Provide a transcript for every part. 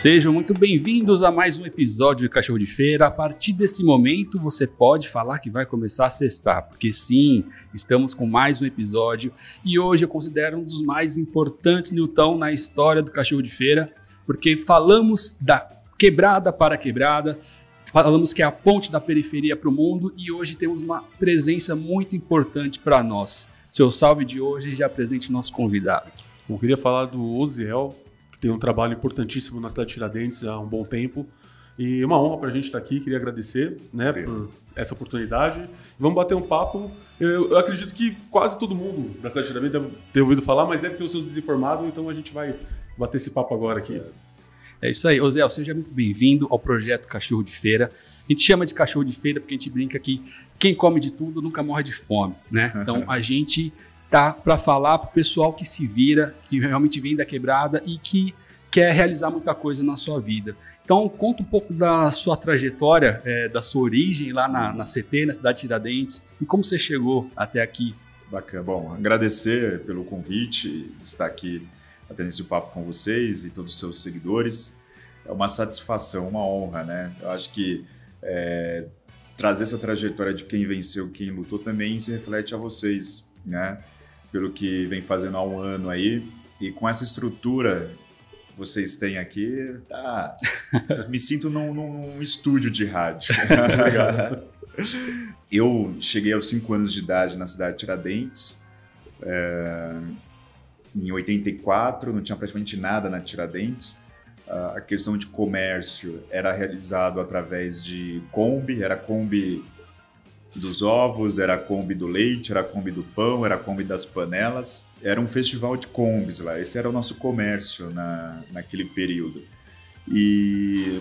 Sejam muito bem-vindos a mais um episódio de Cachorro de Feira. A partir desse momento, você pode falar que vai começar a sextar, porque sim, estamos com mais um episódio e hoje eu considero um dos mais importantes, Newton, na história do Cachorro de Feira, porque falamos da quebrada para quebrada, falamos que é a ponte da periferia para o mundo e hoje temos uma presença muito importante para nós. Seu salve de hoje já apresente nosso convidado. Eu queria falar do Oziel, que tem um trabalho importantíssimo na cidade de Tiradentes há um bom tempo. E uma honra para a gente estar aqui, queria agradecer né, por essa oportunidade. Vamos bater um papo. Eu, eu, acredito que quase todo mundo da cidade de Tiradentes deve ter ouvido falar, mas deve ter os seus desinformados, então a gente vai bater esse papo agora aqui. É isso aí. Oziel, seja muito bem-vindo ao projeto Cachorro de Feira. A gente chama de cachorro de feira porque a gente brinca que quem come de tudo nunca morre de fome, né? Então a gente tá para falar para o pessoal que se vira, que realmente vem da quebrada e que quer realizar muita coisa na sua vida. Então, conta um pouco da sua trajetória, é, da sua origem lá na, na CT, na cidade de Tiradentes, e como você chegou até aqui. Bacana. Bom, agradecer pelo convite, estar aqui atendendo esse papo com vocês e todos os seus seguidores. É uma satisfação, uma honra, né? Eu acho que é, trazer essa trajetória de quem venceu, quem lutou, também se reflete a vocês, né? pelo que vem fazendo há um ano aí. E com essa estrutura que vocês têm aqui, tá, me sinto num, num estúdio de rádio. Eu cheguei aos 5 anos de idade na cidade de Tiradentes. É, em 84, não tinha praticamente nada na Tiradentes. A questão de comércio era realizado através de Kombi, era Kombi dos ovos, era a Kombi do leite, era a Kombi do pão, era a Kombi das panelas. Era um festival de combis lá. Esse era o nosso comércio na, naquele período. E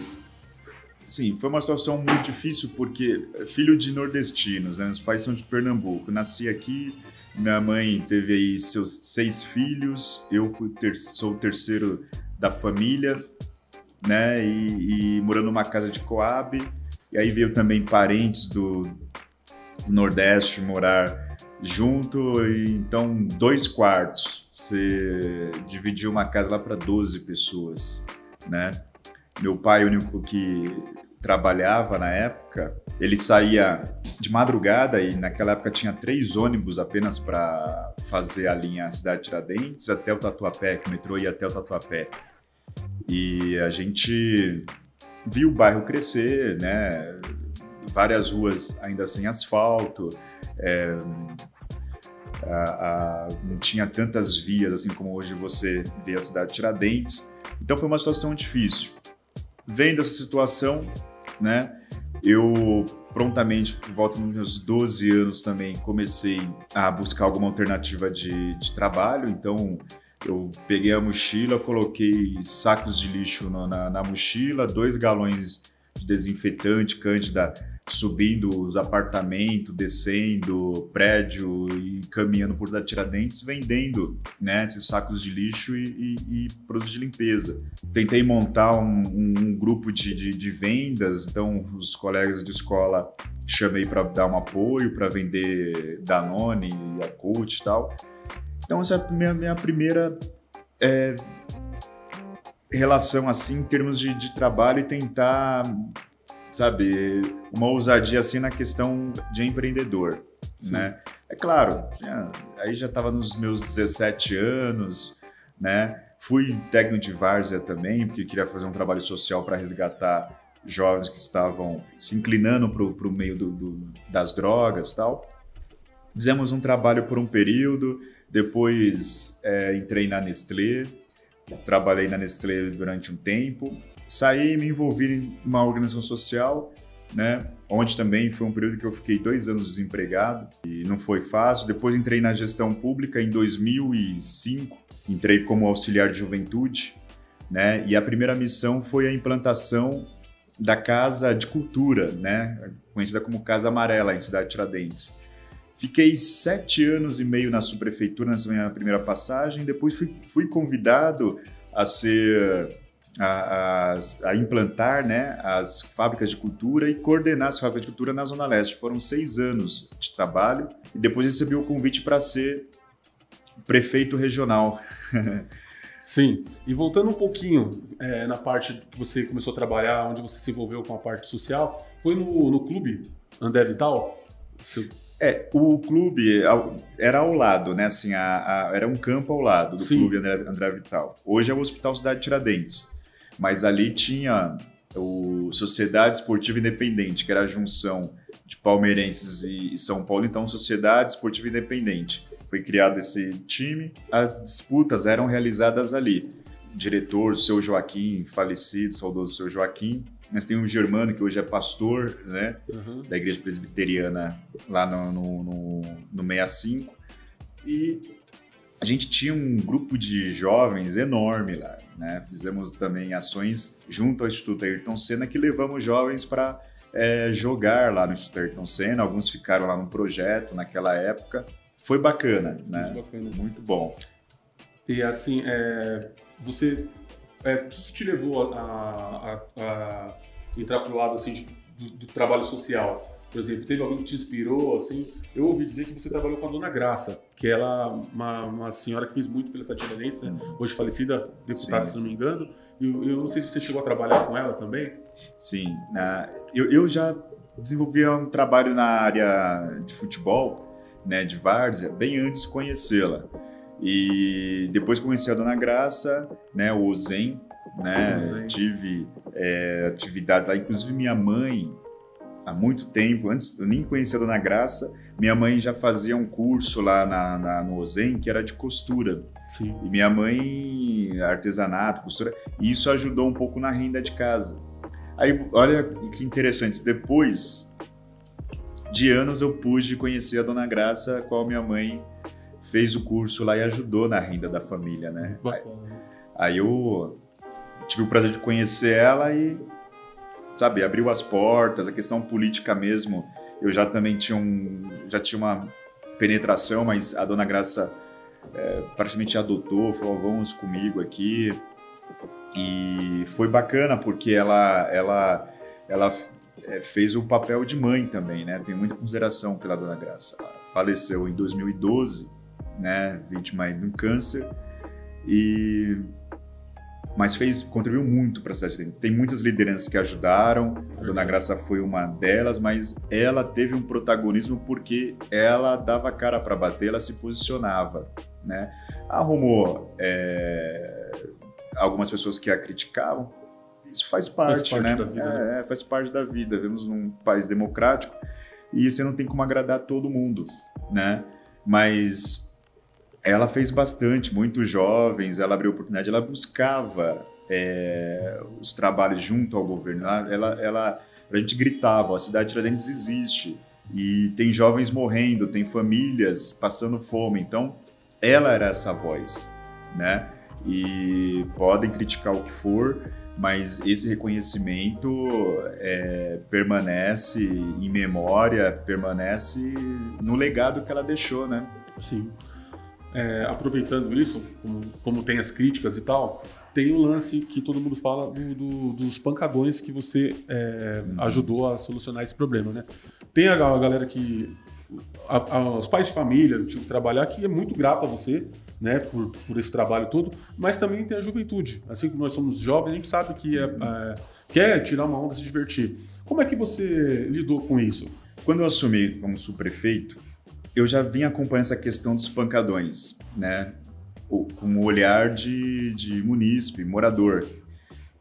sim, foi uma situação muito difícil porque filho de nordestinos, né? os pais são de Pernambuco. Nasci aqui, minha mãe teve aí seus seis filhos, eu fui ter, sou o terceiro da família, né? E, e morando numa casa de Coab. E aí veio também parentes do, Nordeste morar junto, e então dois quartos. Você dividiu uma casa lá para 12 pessoas, né? Meu pai, único que trabalhava na época, ele saía de madrugada e naquela época tinha três ônibus apenas para fazer a linha Cidade Tiradentes até o Tatuapé, que o metrô ia até o Tatuapé. E a gente viu o bairro crescer, né? Várias ruas ainda sem asfalto, é, a, a, não tinha tantas vias assim como hoje você vê a cidade de Tiradentes. Então foi uma situação difícil. Vendo essa situação, né, eu prontamente, por volta dos meus 12 anos também, comecei a buscar alguma alternativa de, de trabalho. Então eu peguei a mochila, coloquei sacos de lixo na, na, na mochila, dois galões desinfetante, cândida subindo os apartamentos, descendo prédio e caminhando por da Tiradentes, vendendo né, esses sacos de lixo e, e, e produtos de limpeza. Tentei montar um, um grupo de, de, de, vendas, então os colegas de escola chamei para dar um apoio, para vender Danone, Yakult e tal. Então essa é a minha, minha primeira é, relação assim em termos de, de trabalho e tentar sabe, uma ousadia assim na questão de empreendedor, Sim. né? É claro, tinha, aí já estava nos meus 17 anos, né? Fui técnico de várzea também, porque queria fazer um trabalho social para resgatar jovens que estavam se inclinando para o meio do, do, das drogas tal. Fizemos um trabalho por um período, depois é, entrei na Nestlé, trabalhei na Nestlé durante um tempo, saí e me envolvi em uma organização social, né? Onde também foi um período que eu fiquei dois anos desempregado e não foi fácil. Depois entrei na gestão pública em 2005, entrei como auxiliar de juventude, né? E a primeira missão foi a implantação da Casa de Cultura, né? Conhecida como Casa Amarela em Cidade de Tiradentes. Fiquei sete anos e meio na subprefeitura nessa minha primeira passagem. Depois fui, fui convidado a ser a, a, a, implantar né, as fábricas de cultura e coordenar as fábricas de cultura na Zona Leste. Foram seis anos de trabalho e depois recebi o convite para ser prefeito regional. Sim, e voltando um pouquinho é, na parte que você começou a trabalhar, onde você se envolveu com a parte social, foi no, no clube André Vital? Seu... É, o clube era ao lado, né? Assim, a, a, era um campo ao lado do Sim. clube André, André Vital. Hoje é o Hospital Cidade Tiradentes, mas ali tinha o Sociedade Esportiva Independente, que era a junção de palmeirenses e, e São Paulo, então Sociedade Esportiva Independente foi criado esse time, as disputas eram realizadas ali. diretor, o seu Joaquim, falecido, saudoso seu Joaquim, mas tem um Germano que hoje é pastor, né, uhum. da igreja presbiteriana lá no, no, no, no 65. E a gente tinha um grupo de jovens enorme lá, né? Fizemos também ações junto ao Instituto Ayrton Senna que levamos jovens para é, jogar lá no Instituto Ayrton Senna. Alguns ficaram lá no projeto naquela época foi bacana, né? Muito bacana. Muito bom. E assim, é, você, é, o que, te levou a, a, a entrar para o lado assim do, do, trabalho social? Por exemplo, teve alguém que te inspirou, assim? Eu ouvi dizer que você trabalhou com a Dona Graça, que ela uma, uma senhora que fez muito pela Tiradentes, né? Uhum. hoje falecida, deputada, sim, se não me engano. Eu, eu não sei se você chegou a trabalhar com ela também. Sim, uh, eu, eu já desenvolvi um trabalho na área de futebol, né, de Várzea bem antes de conhecê-la. E depois conheci a Dona Graça, né, o Zen, né, tive é, atividades lá, inclusive minha mãe, há muito tempo, antes eu nem conhecia a Dona Graça, minha mãe já fazia um curso lá na, na no Ozen que era de costura. Sim. E minha mãe, artesanato, costura, e isso ajudou um pouco na renda de casa. Aí, olha que interessante, depois de anos eu pude conhecer a Dona Graça, a qual minha mãe fez o curso lá e ajudou na renda da família, né? Aí, aí eu tive o prazer de conhecer ela e, sabe, abriu as portas, a questão política mesmo, eu já também tinha um, já tinha uma penetração, mas a Dona Graça é, praticamente adotou, falou, vamos comigo aqui, e foi bacana porque ela, ela, ela é, fez o papel de mãe também, né? Tenho muita consideração pela Dona Graça. Ela faleceu em 2012, né? Vítima de um câncer e mas fez contribuiu muito para a cidade. Tem muitas lideranças que ajudaram. A Dona Graça foi uma delas, mas ela teve um protagonismo porque ela dava cara para bater, ela se posicionava, né? Arrumou é, algumas pessoas que a criticavam, isso faz parte, faz parte né? Da vida, é, né? É, faz parte da vida. Vivemos num país democrático e você não tem como agradar todo mundo, né? Mas ela fez bastante, muito jovens, ela abriu oportunidade, ela buscava é, os trabalhos junto ao governo. Ela, ela, ela a gente gritava, a cidade de Tiradentes existe e tem jovens morrendo, tem famílias passando fome. Então, ela era essa voz, né? E podem criticar o que for, mas esse reconhecimento é, permanece em memória, permanece no legado que ela deixou, né? Sim. É, aproveitando isso, como, como, tem as críticas e tal, tem um lance que todo mundo fala do, do, dos pancadões que você é, ajudou a solucionar esse problema, né? Tem a, a galera que a, a, os pais de família, tipo, trabalhar, que é muito grato a você, né, por, por esse trabalho todo, mas também tem a juventude. Assim como nós somos jovens, a gente sabe que é, é, quer tirar uma onda, se divertir. Como é que você lidou com isso? Quando eu assumi como subprefeito, eu já vim acompanhando essa questão dos pancadões, né, com o olhar de, de munícipe, morador.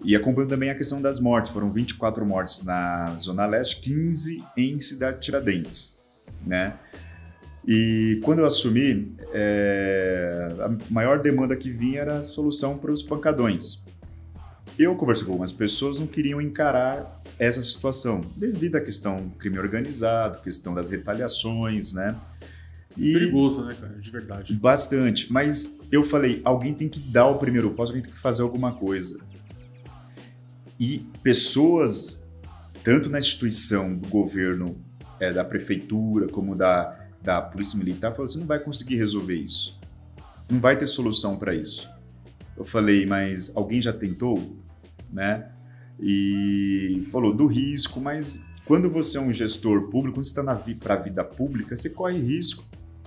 E acompanhando também a questão das mortes. Foram 24 mortes na Zona Leste, 15 em Cidade Tiradentes né? E quando eu assumi, é, a maior demanda que vinha era a solução para os pancadões. Eu conversei com algumas pessoas não queriam encarar essa situação devido à questão crime organizado, questão das retaliações, né? E Perigoso, né, cara? De verdade. Bastante. Mas eu falei, alguém tem que dar o primeiro passo, alguém tem que fazer alguma coisa. E pessoas, tanto na instituição do governo é, da prefeitura, como da, da polícia militar, falou: você não vai conseguir resolver isso. Não vai ter solução para isso. Eu falei, mas alguém já tentou? Né? E falou do risco, mas quando você é um gestor público, quando você está para a vida pública, você corre risco.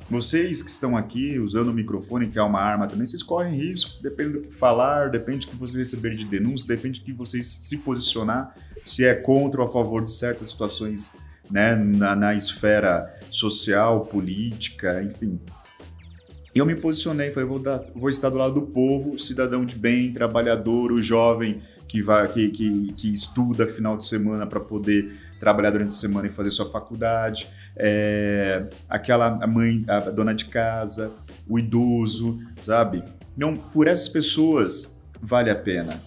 Vocês que estão aqui usando o microfone, que é uma arma também, vocês correm risco, depende do que falar, depende do que vocês receberem de denúncia, depende do que vocês se posicionar, se é contra ou a favor de certas situações né, na, na esfera social, política, enfim. Eu me posicionei, falei, vou, dar, vou estar do lado do povo, cidadão de bem, trabalhador, o jovem que, vai, que, que, que estuda final de semana para poder trabalhar durante a semana e fazer sua faculdade, é, aquela mãe, a dona de casa, o idoso, sabe? Não, por essas pessoas vale a pena.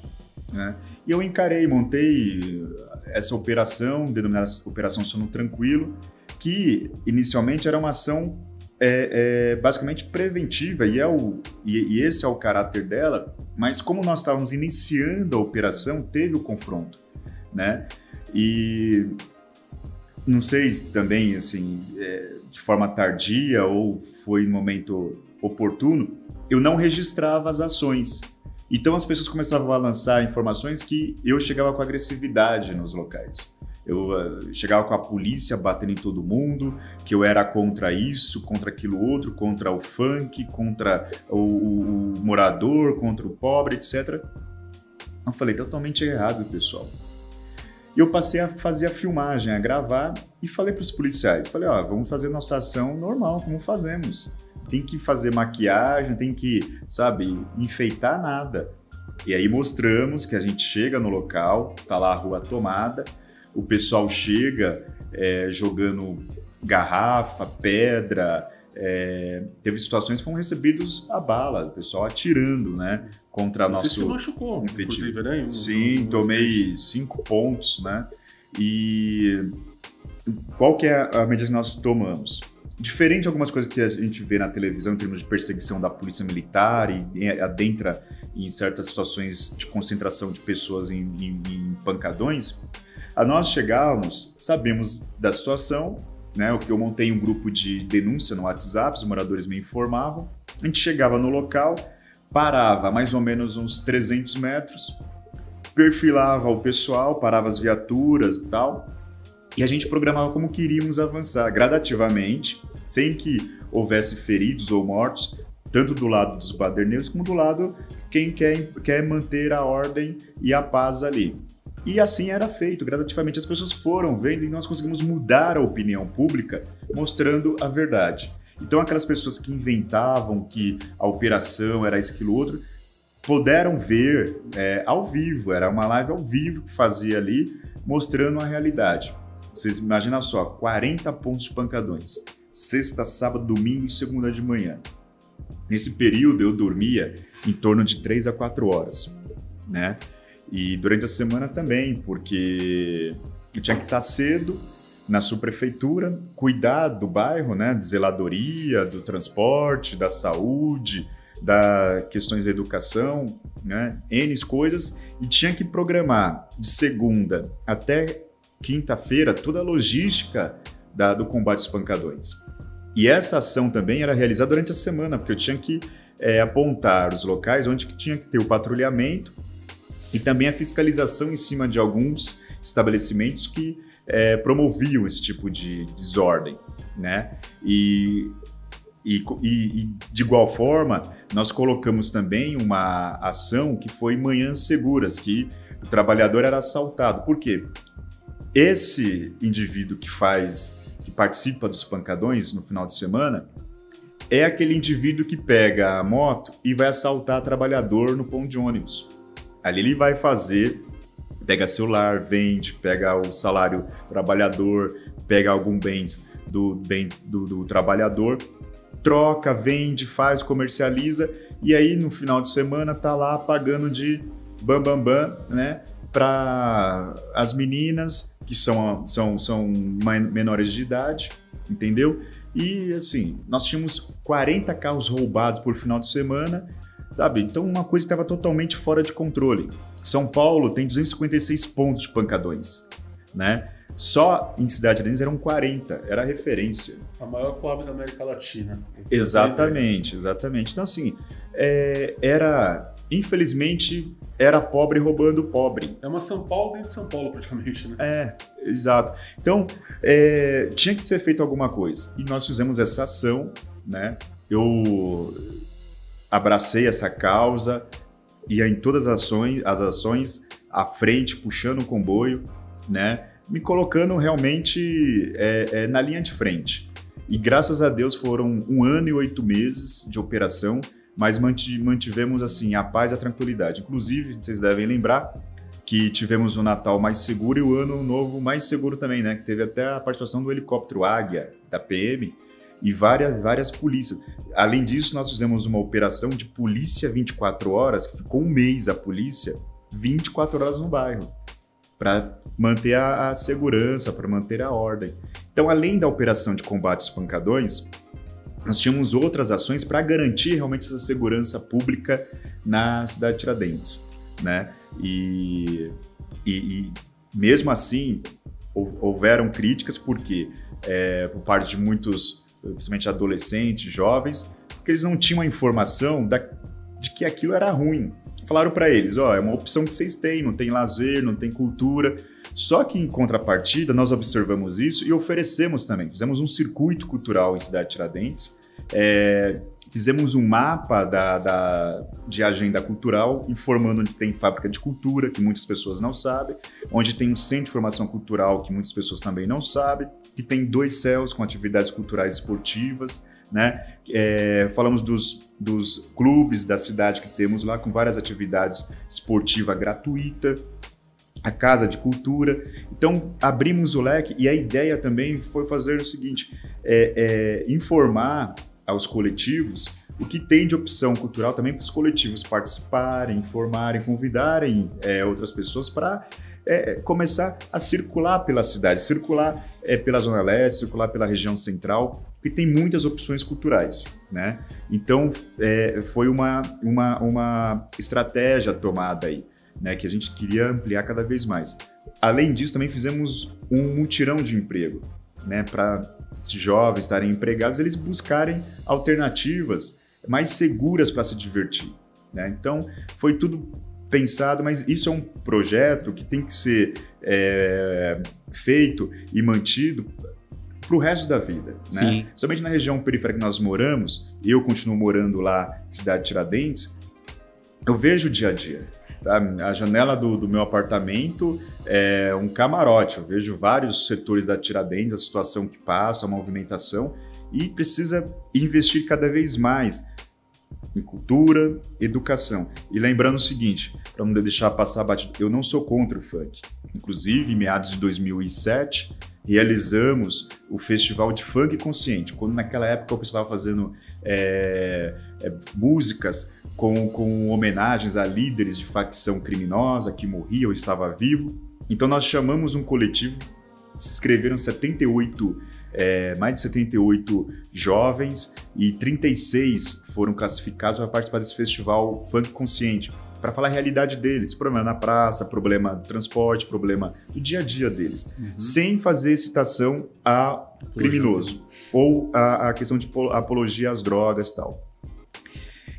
Né? E eu encarei, montei essa operação, denominada Operação Sono Tranquilo, que inicialmente era uma ação é, é, basicamente preventiva, e, é o, e, e esse é o caráter dela, mas como nós estávamos iniciando a operação, teve o confronto, né? E não sei também, assim, é, de forma tardia ou foi no momento oportuno, eu não registrava as ações. Então as pessoas começavam a lançar informações que eu chegava com agressividade nos locais. Eu uh, chegava com a polícia batendo em todo mundo, que eu era contra isso, contra aquilo outro, contra o funk, contra o, o, o morador, contra o pobre, etc. Eu falei, totalmente errado, pessoal. E eu passei a fazer a filmagem, a gravar e falei para os policiais, falei, ó, vamos fazer nossa ação normal, como fazemos. Tem que fazer maquiagem, tem que, sabe, enfeitar nada. E aí mostramos que a gente chega no local, tá lá a rua tomada, o pessoal chega é, jogando garrafa, pedra, é, teve situações que foram recebidos a bala, o pessoal atirando, né? Contra Você nosso. Você se machucou, efetivo. inclusive, né? Um, Sim, um, um tomei cinco pontos, né? E qual que é a medida que nós tomamos? Diferente de algumas coisas que a gente vê na televisão em termos de perseguição da polícia militar e adentra em certas situações de concentração de pessoas em, em, em pancadões, a nós chegávamos, sabemos da situação, né? O que eu montei um grupo de denúncia no WhatsApp, os moradores me informavam. A gente chegava no local, parava mais ou menos uns 300 metros, perfilava o pessoal, parava as viaturas e tal, e a gente programava como queríamos avançar gradativamente, sem que houvesse feridos ou mortos, tanto do lado dos baderneiros como do lado quem quer, quer manter a ordem e a paz ali. E assim era feito, gradativamente as pessoas foram vendo e nós conseguimos mudar a opinião pública mostrando a verdade. Então aquelas pessoas que inventavam que a operação era isso, aquilo, outro, puderam ver é, ao vivo, era uma live ao vivo que fazia ali, mostrando a realidade. Vocês imaginam só, 40 pontos pancadões, sexta, sábado, domingo e segunda de manhã. Nesse período eu dormia em torno de 3 a 4 horas, né? E durante a semana também, porque eu tinha que estar cedo na subprefeitura, cuidar do bairro, né, de zeladoria, do transporte, da saúde, da questões da educação, né, N coisas, e tinha que programar de segunda até quinta-feira toda a logística da, do combate aos pancadões. E essa ação também era realizada durante a semana, porque eu tinha que é, apontar os locais onde que tinha que ter o patrulhamento e também a fiscalização em cima de alguns estabelecimentos que é, promoviam esse tipo de desordem, né? E, e, e, de igual forma, nós colocamos também uma ação que foi Manhãs Seguras, que o trabalhador era assaltado. Por quê? Esse indivíduo que faz, que participa dos pancadões no final de semana, é aquele indivíduo que pega a moto e vai assaltar trabalhador no ponto de ônibus. Ali ele vai fazer, pega celular, vende, pega o salário trabalhador, pega algum bens do bem do, do trabalhador, troca, vende, faz, comercializa e aí no final de semana tá lá pagando de bam bam bam, né? Para as meninas que são, são, são menores de idade, entendeu? E assim, nós tínhamos 40 carros roubados por final de semana Sabe? Então, uma coisa estava totalmente fora de controle. São Paulo tem 256 pontos de pancadões, né? Só em Cidade Arenas eram 40, era a referência. A maior Coab da América Latina. Exatamente, exatamente. Então, assim, é, era. Infelizmente, era pobre roubando pobre. É uma São Paulo dentro de São Paulo, praticamente, né? É, exato. Então, é, tinha que ser feito alguma coisa. E nós fizemos essa ação, né? Eu abracei essa causa, ia em todas as ações, as ações à frente, puxando o comboio, né? Me colocando realmente é, é, na linha de frente. E graças a Deus foram um ano e oito meses de operação mas mantivemos assim a paz e a tranquilidade. Inclusive, vocês devem lembrar que tivemos o Natal mais seguro e o Ano Novo mais seguro também, né? Que teve até a participação do helicóptero Águia da PM e várias várias polícias. Além disso, nós fizemos uma operação de polícia 24 horas, que ficou um mês a polícia 24 horas no bairro para manter a, a segurança, para manter a ordem. Então, além da operação de combate aos pancadões, nós tínhamos outras ações para garantir realmente essa segurança pública na cidade de Tiradentes, né? E, e, e mesmo assim houveram críticas porque é, por parte de muitos, principalmente adolescentes, jovens, que eles não tinham a informação da, de que aquilo era ruim. Falaram para eles, ó, oh, é uma opção que vocês têm, não tem lazer, não tem cultura. Só que em contrapartida, nós observamos isso e oferecemos também. Fizemos um circuito cultural em Cidade Tiradentes, é, fizemos um mapa da, da, de agenda cultural, informando onde tem fábrica de cultura, que muitas pessoas não sabem, onde tem um centro de formação cultural, que muitas pessoas também não sabem, que tem dois céus com atividades culturais esportivas, né? É, falamos dos, dos clubes da cidade que temos lá, com várias atividades esportivas gratuitas, a Casa de Cultura. Então, abrimos o leque e a ideia também foi fazer o seguinte: é, é, informar aos coletivos o que tem de opção cultural também para os coletivos participarem, informarem, convidarem é, outras pessoas para é, começar a circular pela cidade, circular é, pela Zona Leste, circular pela região central, porque tem muitas opções culturais, né? Então, é, foi uma, uma, uma estratégia tomada aí né, que a gente queria ampliar cada vez mais. Além disso, também fizemos um mutirão de emprego, né, para esses jovens estarem empregados, eles buscarem alternativas mais seguras para se divertir. Né? Então, foi tudo pensado, mas isso é um projeto que tem que ser é, feito e mantido para o resto da vida. Né? Principalmente na região periférica que nós moramos, eu continuo morando lá, cidade de Tiradentes, eu vejo o dia a dia. Tá? A janela do, do, meu apartamento é um camarote. Eu vejo vários setores da Tiradentes, a situação que passa, a movimentação, e precisa investir cada vez mais em cultura, educação. E lembrando o seguinte, para não deixar passar batido, eu não sou contra o funk. Inclusive, em meados de 2007, realizamos o Festival de Funk Consciente, quando naquela época eu estava fazendo é, é, músicas com, com homenagens a líderes de facção criminosa que morria ou estava vivo. Então nós chamamos um coletivo, se inscreveram 78, é, mais de 78 jovens e 36 foram classificados para participar desse festival Funk Consciente, para falar a realidade deles, problema na praça, problema do transporte, problema do dia a dia deles, uhum. sem fazer citação a criminoso ou a, a questão de apologia às drogas e tal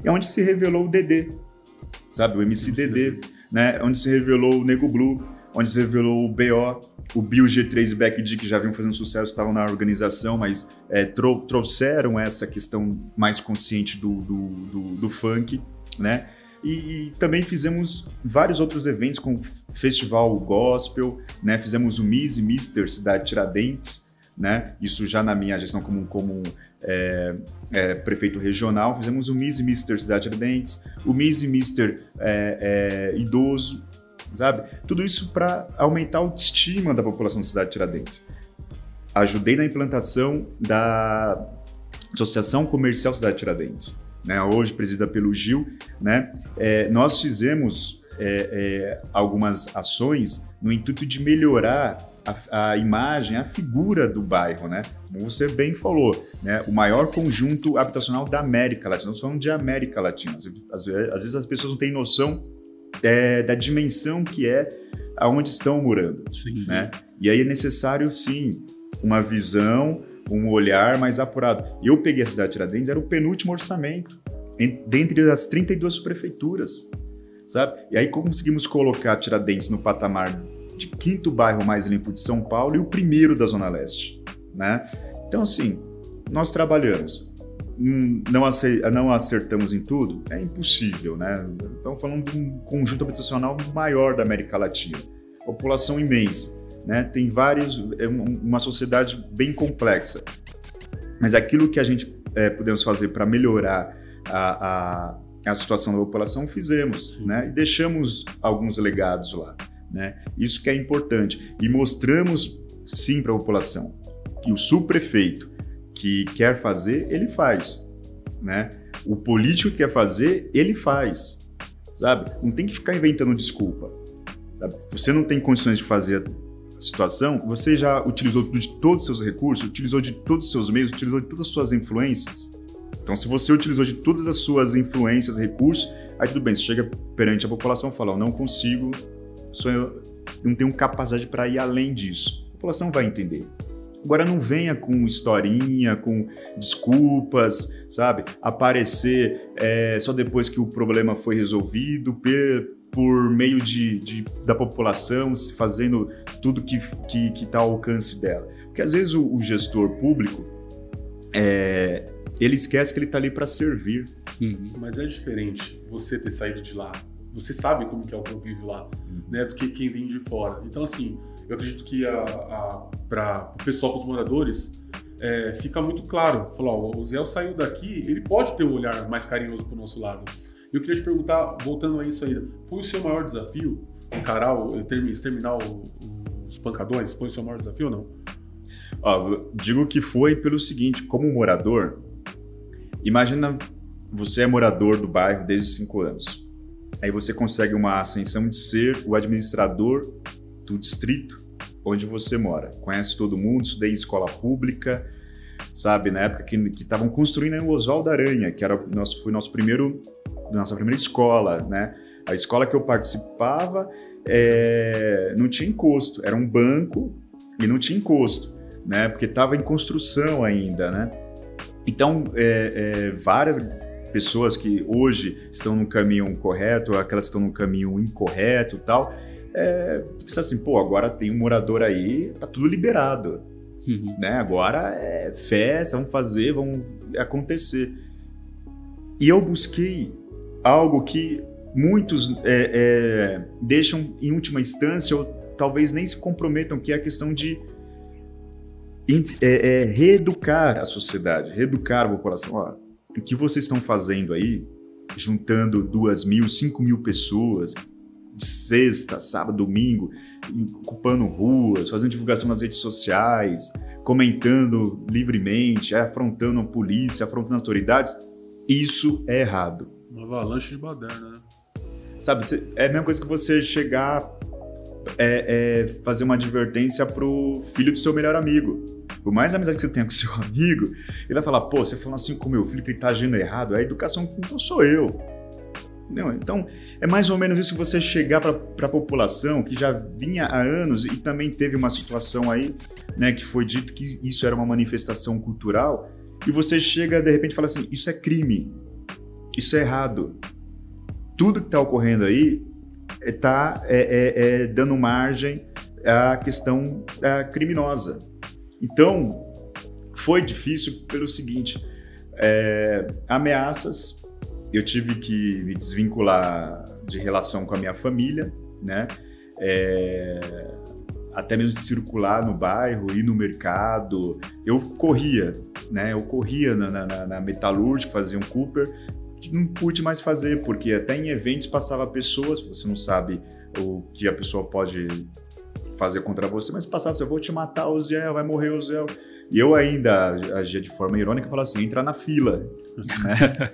é onde se revelou o Dedê, sabe? O MC Dedê, né? Onde se revelou o Nego Blue, onde se revelou o BO, o Bill G3 e Back que já vinham fazendo sucesso, estavam na organização, mas é, trou trouxeram essa questão mais consciente do, do, do, do funk, né? E, e, também fizemos vários outros eventos, como Festival Gospel, né? Fizemos o Miss e Mister Cidade Tiradentes, né? Isso já na minha gestão como, como é, é, prefeito regional, fizemos o Miss e Mister Cidade Ardentes, o Miss e Mister é, é, Idoso, sabe? Tudo isso para aumentar a autoestima da população da cidade de Tiradentes. Ajudei na implantação da Associação Comercial Cidade de Tiradentes, né? hoje presidida pelo Gil. Né? É, nós fizemos é, é, algumas ações no intuito de melhorar a, a, imagem, a figura do bairro, né? Como você bem falou, né? O maior conjunto habitacional da América Latina. Nós falamos de América Latina. Às vezes as pessoas não têm noção é, da dimensão que é aonde estão morando, sim, né? E aí é necessário, sim, uma visão, um olhar mais apurado. Eu peguei a cidade de Tiradentes, era o penúltimo orçamento, dentre as 32 prefeituras sabe? E aí conseguimos colocar Tiradentes no patamar de quinto bairro mais limpo de São Paulo e o primeiro da Zona Leste, né? Então, assim, nós trabalhamos. Não, não acertamos em tudo? É impossível, né? Estamos falando de um conjunto habitacional maior da América Latina. População imensa, né? Tem vários... É uma sociedade bem complexa. Mas aquilo que a gente é, podemos fazer para melhorar a, a, a, situação da população, fizemos, né? E deixamos alguns legados lá, né? Isso que é importante. E mostramos, sim, para a população que o subprefeito que quer fazer, ele faz, né? O político que quer fazer, ele faz, sabe? Não tem que ficar inventando desculpa. Sabe? Você não tem condições de fazer a situação, você já utilizou de todos os seus recursos, utilizou de todos os seus meios, utilizou de todas as suas influências. Então, se você utilizou de todas as suas influências, recursos, aí tudo bem, você chega perante a população e fala, eu não consigo, eu não tenho capacidade para ir além disso. A população vai entender. Agora não venha com historinha, com desculpas, sabe? Aparecer é, só depois que o problema foi resolvido, por meio de, de da população, fazendo tudo que está que, que tá ao alcance dela. Porque às vezes o, o gestor público é, ele esquece que ele está ali para servir. Uhum. Mas é diferente você ter saído de lá. Você sabe como que é o convívio lá, uhum. né? Do que quem vem de fora. Então, assim, eu acredito que para o pessoal, para os moradores, é, fica muito claro. Falou, o Zé saiu daqui, ele pode ter um olhar mais carinhoso para o nosso lado. Eu queria te perguntar, voltando a isso ainda, foi o seu maior desafio encarar, exterminar os pancadões? Foi o seu maior desafio ou não? Digo que foi pelo seguinte, como morador, imagina você é morador do bairro desde os 5 anos. Aí você consegue uma ascensão de ser o administrador do distrito onde você mora. Conhece todo mundo, estudei em escola pública, sabe? Na época que estavam construindo o Oswaldo Aranha, que era nosso, foi nosso primeiro, nossa primeira escola, né? A escola que eu participava é, não tinha encosto, era um banco e não tinha encosto, né? Porque estava em construção ainda, né? Então, é, é, várias pessoas que hoje estão no caminho correto, aquelas que estão no caminho incorreto tal, é, pensa assim, pô, agora tem um morador aí, tá tudo liberado. Uhum. Né? Agora é festa, vamos fazer, vamos acontecer. E eu busquei algo que muitos é, é, deixam em última instância ou talvez nem se comprometam, que é a questão de é, é, reeducar a sociedade, reeducar a população. Ó, o que vocês estão fazendo aí, juntando duas mil, cinco mil pessoas, sexta, sábado, domingo, ocupando ruas, fazendo divulgação nas redes sociais, comentando livremente, afrontando a polícia, afrontando as autoridades, isso é errado. Uma avalanche de baderna, né? Sabe, é a mesma coisa que você chegar é, é fazer uma advertência pro filho do seu melhor amigo. Por mais amizade que você tenha com seu amigo, ele vai falar, pô, você falando assim com meu filho que ele tá agindo errado, a educação não sou eu. Não, então, é mais ou menos isso que você chegar para a população que já vinha há anos e também teve uma situação aí, né, que foi dito que isso era uma manifestação cultural, e você chega de repente e fala assim: isso é crime, isso é errado. Tudo que está ocorrendo aí está é, é, é, dando margem à questão é, criminosa. Então, foi difícil pelo seguinte: é, ameaças eu tive que me desvincular de relação com a minha família, né? É, até mesmo de circular no bairro, ir no mercado. Eu corria, né? Eu corria na, na, na metalúrgica, fazia um Cooper. Não pude mais fazer, porque até em eventos passava pessoas, você não sabe o que a pessoa pode fazer contra você, mas passava, eu vou te matar, o Zé, vai morrer o Zé. E eu ainda agia de forma irônica e falava assim, entrar na fila. Né?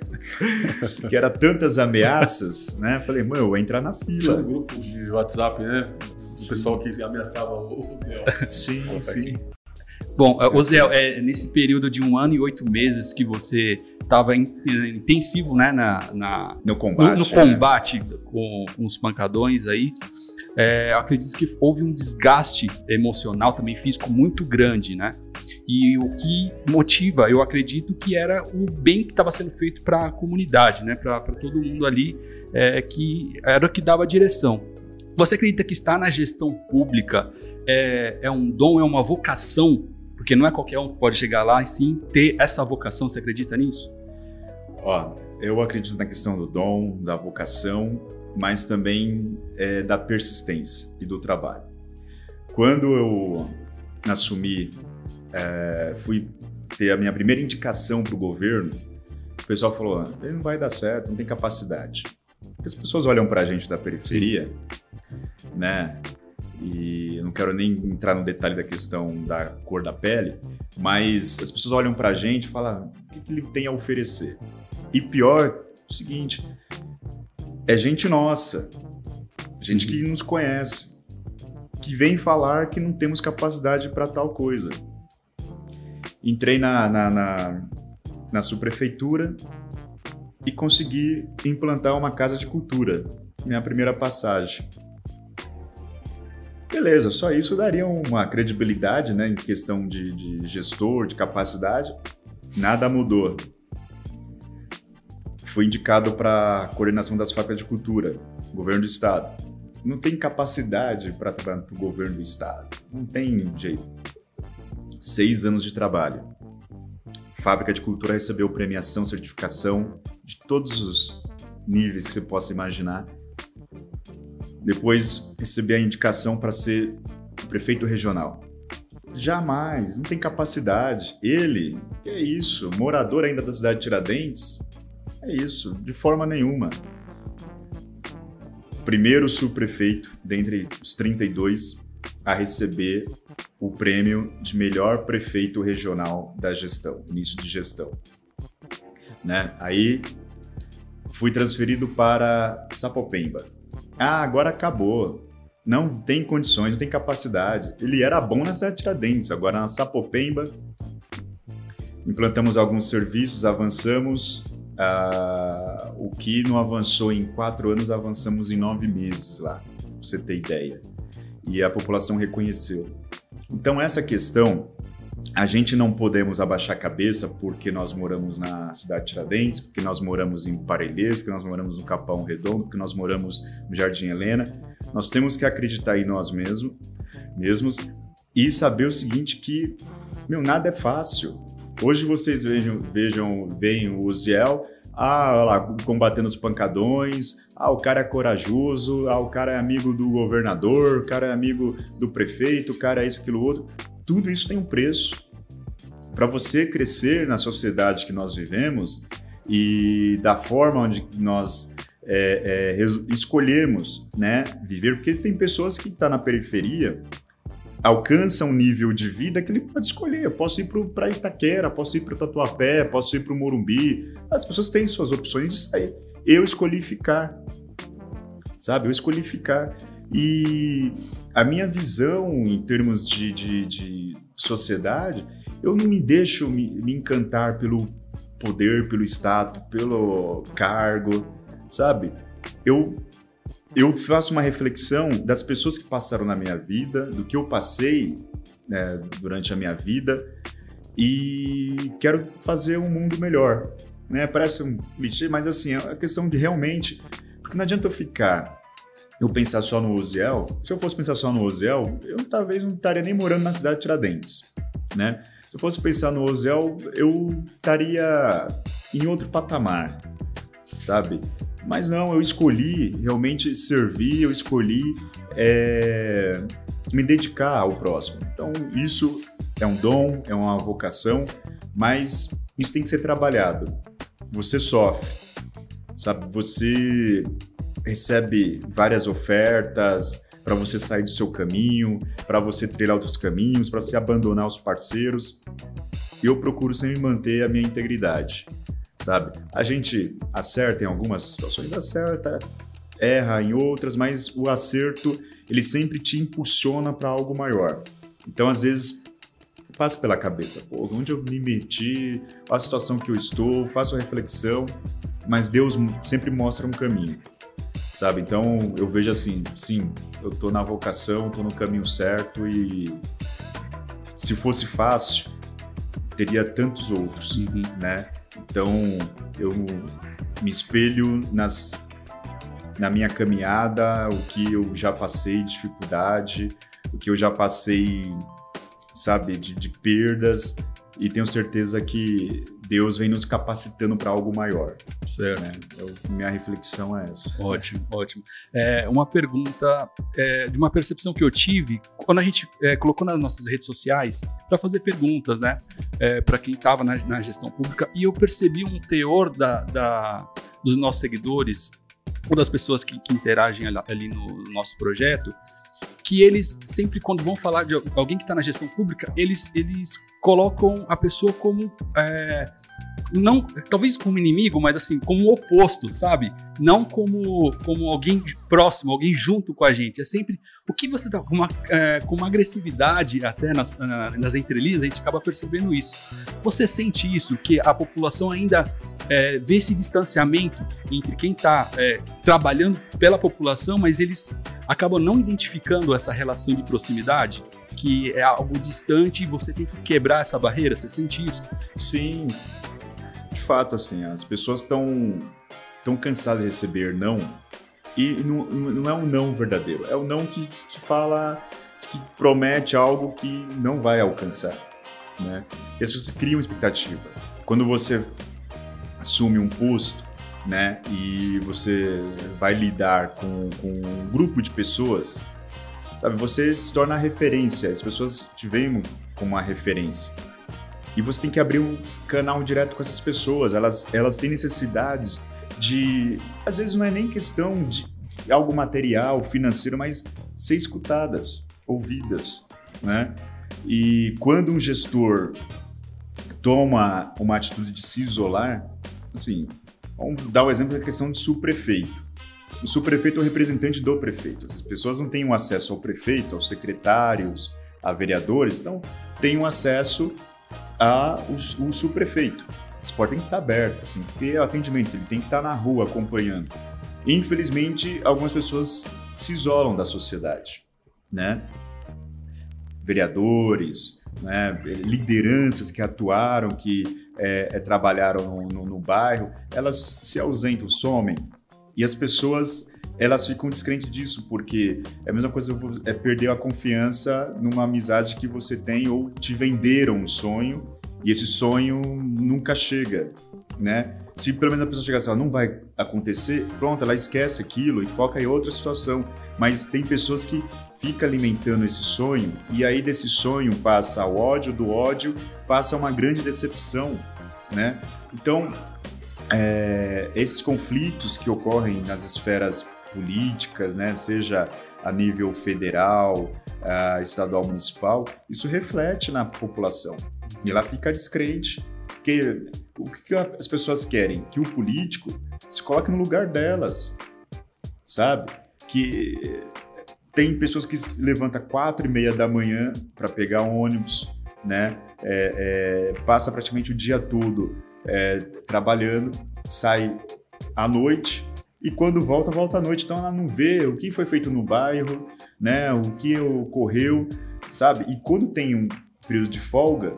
que era tantas ameaças, né? Falei, mano, eu vou entrar na fila. Tinha um grupo de WhatsApp, né? O pessoal que ameaçava o Zé. Sim, Pô, sim. Aqui. Bom, Oziel, é nesse período de um ano e oito meses que você estava intensivo né, na, na, no combate, no, no combate com, com, os pancadões aí, é, acredito que houve um desgaste emocional também físico muito grande, né? E o que motiva, eu acredito que era o bem que estava sendo feito para a comunidade, né? para todo mundo ali, é, que era o que dava direção. Você acredita que estar na gestão pública é, é um dom, é uma vocação? Porque não é qualquer um que pode chegar lá e sim ter essa vocação. Você acredita nisso? Ó, eu acredito na questão do dom, da vocação, mas também é, da persistência e do trabalho. Quando eu assumi, é, fui ter a minha primeira indicação para o governo, o pessoal falou: ele não vai dar certo, não tem capacidade. Porque as pessoas olham para a gente da periferia, né? E eu não quero nem entrar no detalhe da questão da cor da pele, mas as pessoas olham para a gente e falam: o que, que ele tem a oferecer? E pior, o seguinte, é gente nossa, gente que nos conhece, que vem falar que não temos capacidade para tal coisa. Entrei na, na, na, na subprefeitura e consegui implantar uma casa de cultura, minha primeira passagem. Beleza, só isso daria uma credibilidade né, em questão de, de gestor, de capacidade. Nada mudou. Fui indicado para a coordenação das fábricas de cultura, governo do estado não tem capacidade para trabalhar para o governo do estado. Não tem jeito. Seis anos de trabalho. Fábrica de Cultura recebeu premiação, certificação de todos os níveis que você possa imaginar. Depois recebi a indicação para ser prefeito regional. Jamais, não tem capacidade. Ele, que é isso, morador ainda da cidade de Tiradentes, é isso, de forma nenhuma primeiro subprefeito dentre os 32 a receber o prêmio de melhor prefeito regional da gestão, início de gestão. Né? Aí fui transferido para Sapopemba. Ah, agora acabou. Não tem condições, não tem capacidade. Ele era bom na cidade de Tiradentes, agora na Sapopemba. Implantamos alguns serviços, avançamos, Uh, o que não avançou em quatro anos, avançamos em nove meses lá, pra você ter ideia. E a população reconheceu. Então, essa questão, a gente não podemos abaixar a cabeça porque nós moramos na cidade de Tiradentes, porque nós moramos em Parelheiros, porque nós moramos no Capão Redondo, porque nós moramos no Jardim Helena. Nós temos que acreditar em nós mesmos, mesmos e saber o seguinte que, meu, nada é fácil. Hoje vocês vejam, vejam veem o Uziel, ah, lá, combatendo os pancadões, ah, o cara é corajoso, ah, o cara é amigo do governador, o cara é amigo do prefeito, o cara é isso, aquilo, outro. Tudo isso tem um preço. Para você crescer na sociedade que nós vivemos e da forma onde nós é, é, escolhemos né, viver, porque tem pessoas que estão tá na periferia alcança um nível de vida que ele pode escolher. Eu posso ir para Itaquera, posso ir para Tatuapé, posso ir para o Morumbi. As pessoas têm suas opções de sair. Eu escolhi ficar, sabe? Eu escolhi ficar. E a minha visão em termos de, de, de sociedade, eu não me deixo me, me encantar pelo poder, pelo status, pelo cargo, sabe? Eu eu faço uma reflexão das pessoas que passaram na minha vida, do que eu passei né, durante a minha vida e quero fazer um mundo melhor. Né? Parece um clichê, mas assim, é a questão de realmente. Porque não adianta eu ficar. Eu pensar só no Oziel. Se eu fosse pensar só no Oziel, eu talvez não estaria nem morando na cidade de Tiradentes. Né? Se eu fosse pensar no Oziel, eu estaria em outro patamar, sabe? Mas não, eu escolhi realmente servir, eu escolhi é, me dedicar ao próximo. Então, isso é um dom, é uma vocação, mas isso tem que ser trabalhado. Você sofre, sabe? Você recebe várias ofertas para você sair do seu caminho, para você trilhar outros caminhos, para você abandonar os parceiros. Eu procuro sempre manter a minha integridade sabe? A gente acerta em algumas situações, acerta, erra em outras, mas o acerto ele sempre te impulsiona para algo maior. Então, às vezes, passa pela cabeça, pô, onde eu me meti, a situação que eu estou, faço a reflexão, mas Deus sempre mostra um caminho, sabe? Então, eu vejo assim, sim, eu estou na vocação, estou no caminho certo e se fosse fácil, teria tantos outros, Uhum. né? Então eu me espelho nas na minha caminhada, o que eu já passei de dificuldade, o que eu já passei, sabe, de, de perdas e tenho certeza que Deus vem nos capacitando para algo maior. Certo. Né? Eu, minha reflexão é essa. Ótimo, ótimo. É, uma pergunta é, de uma percepção que eu tive quando a gente é, colocou nas nossas redes sociais para fazer perguntas, né, é, para quem estava na, na, gestão pública e eu percebi um teor da, da, dos nossos seguidores ou das pessoas que, que interagem ali, ali no nosso projeto que eles sempre quando vão falar de alguém que está na gestão pública eles eles colocam a pessoa como é, não talvez como inimigo, mas assim como oposto, sabe? Não como como alguém próximo, alguém junto com a gente. É sempre o que você tá com uma, é, com uma agressividade até nas, nas entrelinhas, a gente acaba percebendo isso. Você sente isso que a população ainda é, vê esse distanciamento entre quem está é, trabalhando pela população, mas eles acabam não identificando essa relação de proximidade? que é algo distante e você tem que quebrar essa barreira? Você sente isso? Sim, de fato, assim, as pessoas estão tão cansadas de receber não e não, não é um não verdadeiro, é o um não que te fala, que promete algo que não vai alcançar, né? E as pessoas criam expectativa. Quando você assume um posto, né, e você vai lidar com, com um grupo de pessoas Sabe, você se torna referência, as pessoas te veem como uma referência. E você tem que abrir um canal direto com essas pessoas, elas, elas têm necessidades de. Às vezes não é nem questão de algo material, financeiro, mas ser escutadas, ouvidas, né? E quando um gestor toma uma atitude de se isolar, assim, vamos dar o exemplo da questão de subprefeito. O subprefeito é o representante do prefeito. As pessoas não têm um acesso ao prefeito, aos secretários, a vereadores, então têm um acesso ao subprefeito. Essa porta tem que estar aberta, tem que ter atendimento, ele tem que estar na rua acompanhando. Infelizmente, algumas pessoas se isolam da sociedade, né? Vereadores, né? lideranças que atuaram, que é, é, trabalharam no, no, no bairro, elas se ausentam, somem, e as pessoas, elas ficam descrentes disso, porque é a mesma coisa é perder a confiança numa amizade que você tem ou te venderam um sonho e esse sonho nunca chega, né? Se pelo menos a pessoa chegar assim, não vai acontecer, pronto, ela esquece aquilo e foca em outra situação. Mas tem pessoas que ficam alimentando esse sonho e aí desse sonho passa o ódio, do ódio passa uma grande decepção, né? Então, é, esses conflitos que ocorrem nas esferas políticas, né, seja a nível federal, uh, estadual, municipal, isso reflete na população. E ela fica descrente. Porque o que as pessoas querem? Que o político se coloque no lugar delas, sabe? Que tem pessoas que se levantam quatro e meia da manhã para pegar um ônibus, né? É, é, passa praticamente o dia todo é, trabalhando, sai à noite e quando volta, volta à noite. Então ela não vê o que foi feito no bairro, né, o que ocorreu, sabe? E quando tem um período de folga,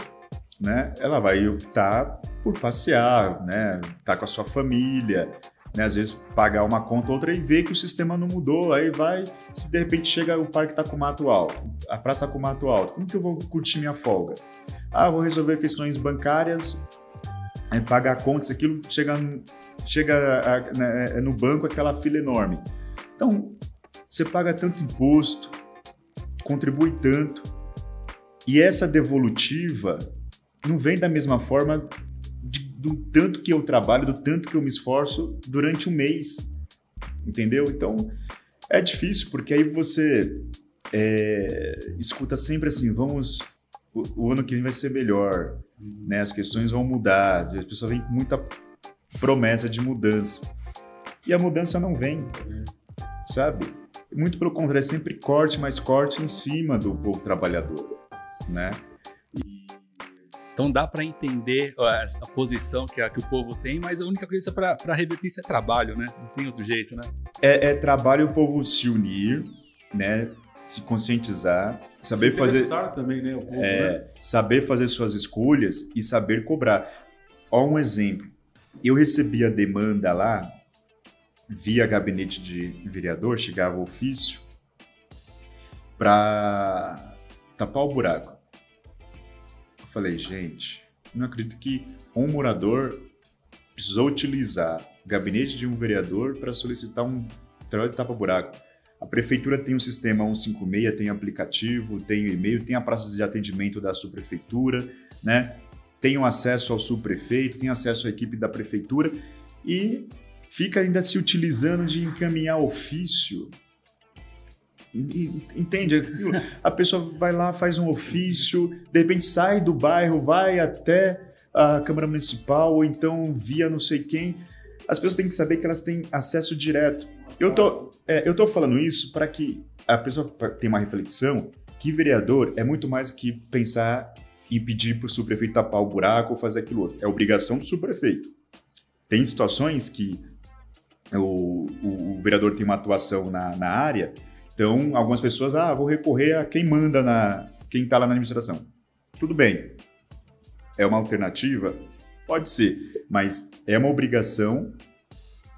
né, ela vai optar por passear, né, estar tá com a sua família, né, às vezes pagar uma conta ou outra e ver que o sistema não mudou, aí vai, se de repente chega o parque está com mato alto, a praça com mato alto, como que eu vou curtir minha folga? Ah, vou resolver questões bancárias, é, pagar contas, aquilo chega, chega né, é no banco aquela fila enorme. Então, você paga tanto imposto, contribui tanto, e essa devolutiva não vem da mesma forma de, do tanto que eu trabalho, do tanto que eu me esforço durante um mês, entendeu? Então, é difícil, porque aí você é, escuta sempre assim, vamos, o, o ano que vem vai ser melhor, né? As questões vão mudar, as pessoas vêm com muita promessa de mudança. E a mudança não vem, sabe? Muito pelo contrário, é sempre corte, mais corte em cima do povo trabalhador, né? Então dá para entender essa posição que, a, que o povo tem, mas a única coisa para reverter isso é trabalho, né? Não tem outro jeito, né? É, é trabalho o povo se unir, né? se conscientizar, saber se fazer também, né, povo, é, né? saber fazer suas escolhas e saber cobrar. Ó um exemplo. Eu recebia demanda lá via gabinete de vereador, chegava o ofício para tapar o buraco. Falei, gente, não acredito que um morador precisou utilizar o gabinete de um vereador para solicitar um trabalho de tapa-buraco. A prefeitura tem um sistema 156, tem aplicativo, tem e-mail, tem a praça de atendimento da subprefeitura, né? Tem o acesso ao subprefeito, tem acesso à equipe da prefeitura e fica ainda se utilizando de encaminhar ofício. Entende? A pessoa vai lá, faz um ofício, de repente sai do bairro, vai até a Câmara Municipal ou então via não sei quem. As pessoas têm que saber que elas têm acesso direto. Eu tô, é, eu tô falando isso para que a pessoa tenha uma reflexão que vereador é muito mais do que pensar em pedir para o subprefeito tapar o buraco ou fazer aquilo outro. É obrigação do subprefeito. Tem situações que o, o, o vereador tem uma atuação na, na área, então algumas pessoas, ah, vou recorrer a quem manda na, quem está lá na administração. Tudo bem. É uma alternativa? Pode ser, mas é uma obrigação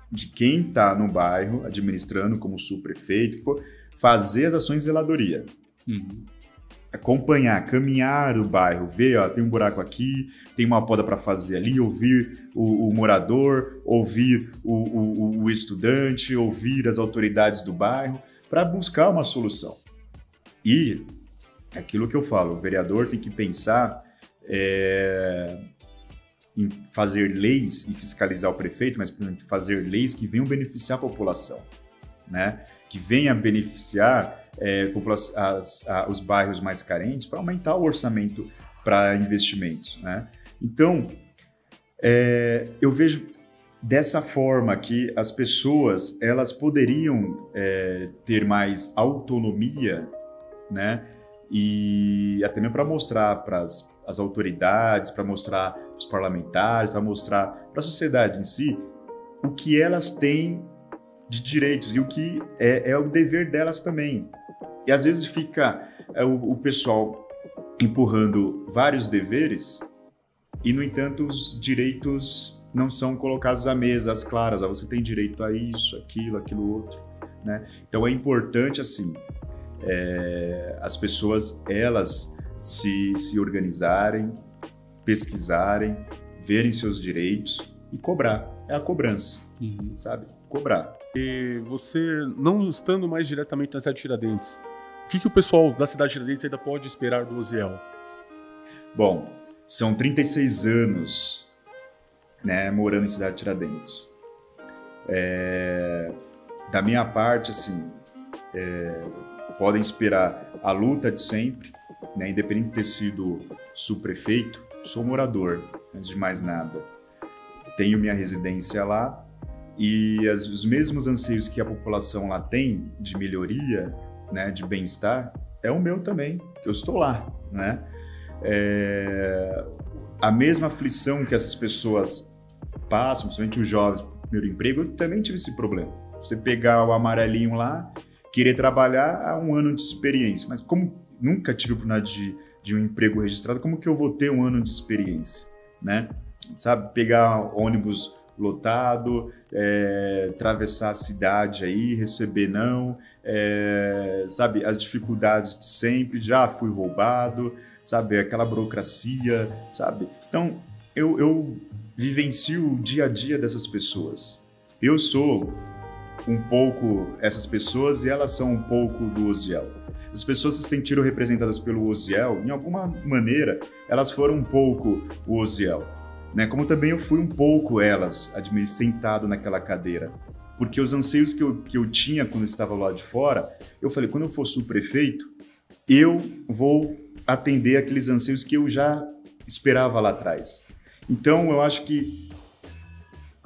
de quem está no bairro administrando como subprefeito, fazer as ações de zeladoria. Uhum acompanhar, caminhar o bairro, ver, ó, tem um buraco aqui, tem uma poda para fazer ali, ouvir o, o morador, ouvir o, o, o, estudante, ouvir as autoridades do bairro, para buscar uma solução. E é aquilo que eu falo, o vereador tem que pensar é, em fazer leis e fiscalizar o prefeito, mas fazer leis que venham beneficiar a população, né? que venha beneficiar é, as, a, os bairros mais carentes para aumentar o orçamento para investimentos. Né? Então, é, eu vejo dessa forma que as pessoas elas poderiam é, ter mais autonomia, né? E até mesmo para mostrar para as autoridades, para mostrar para os parlamentares, para mostrar para a sociedade em si o que elas têm de direitos e o que é, é o dever delas também. E às vezes fica é, o, o pessoal empurrando vários deveres e, no entanto, os direitos não são colocados à mesa, às claras. Ah, você tem direito a isso, aquilo, aquilo outro. Né? Então é importante assim é, as pessoas elas se, se organizarem, pesquisarem, verem seus direitos e cobrar. É a cobrança, uhum. sabe? Cobrar. E você, não estando mais diretamente na cidade de Tiradentes, o que, que o pessoal da cidade de Tiradentes ainda pode esperar do Oziel? Bom, são 36 anos né, morando em cidade de Tiradentes. É, da minha parte, assim, é, podem esperar a luta de sempre, né, independente de ter sido subprefeito, sou morador, antes de mais nada. Tenho minha residência lá e as, os mesmos anseios que a população lá tem de melhoria, né, de bem-estar, é o meu também, que eu estou lá, né? É, a mesma aflição que essas pessoas passam, principalmente os jovens, primeiro emprego, eu também tive esse problema. Você pegar o amarelinho lá, querer trabalhar há um ano de experiência, mas como nunca tive a oportunidade de, de um emprego registrado, como que eu vou ter um ano de experiência, né? Sabe, pegar ônibus lotado, é, atravessar a cidade aí, receber não, é, sabe, as dificuldades de sempre, já fui roubado, sabe, aquela burocracia, sabe? Então, eu, eu vivencio o dia a dia dessas pessoas. Eu sou um pouco essas pessoas e elas são um pouco do Oziel. As pessoas se sentiram representadas pelo Oziel, em alguma maneira, elas foram um pouco o Oziel. Né? Como também eu fui um pouco elas, sentado naquela cadeira. Porque os anseios que eu, que eu tinha quando eu estava lá de fora, eu falei, quando eu for subprefeito, eu vou atender aqueles anseios que eu já esperava lá atrás. Então, eu acho que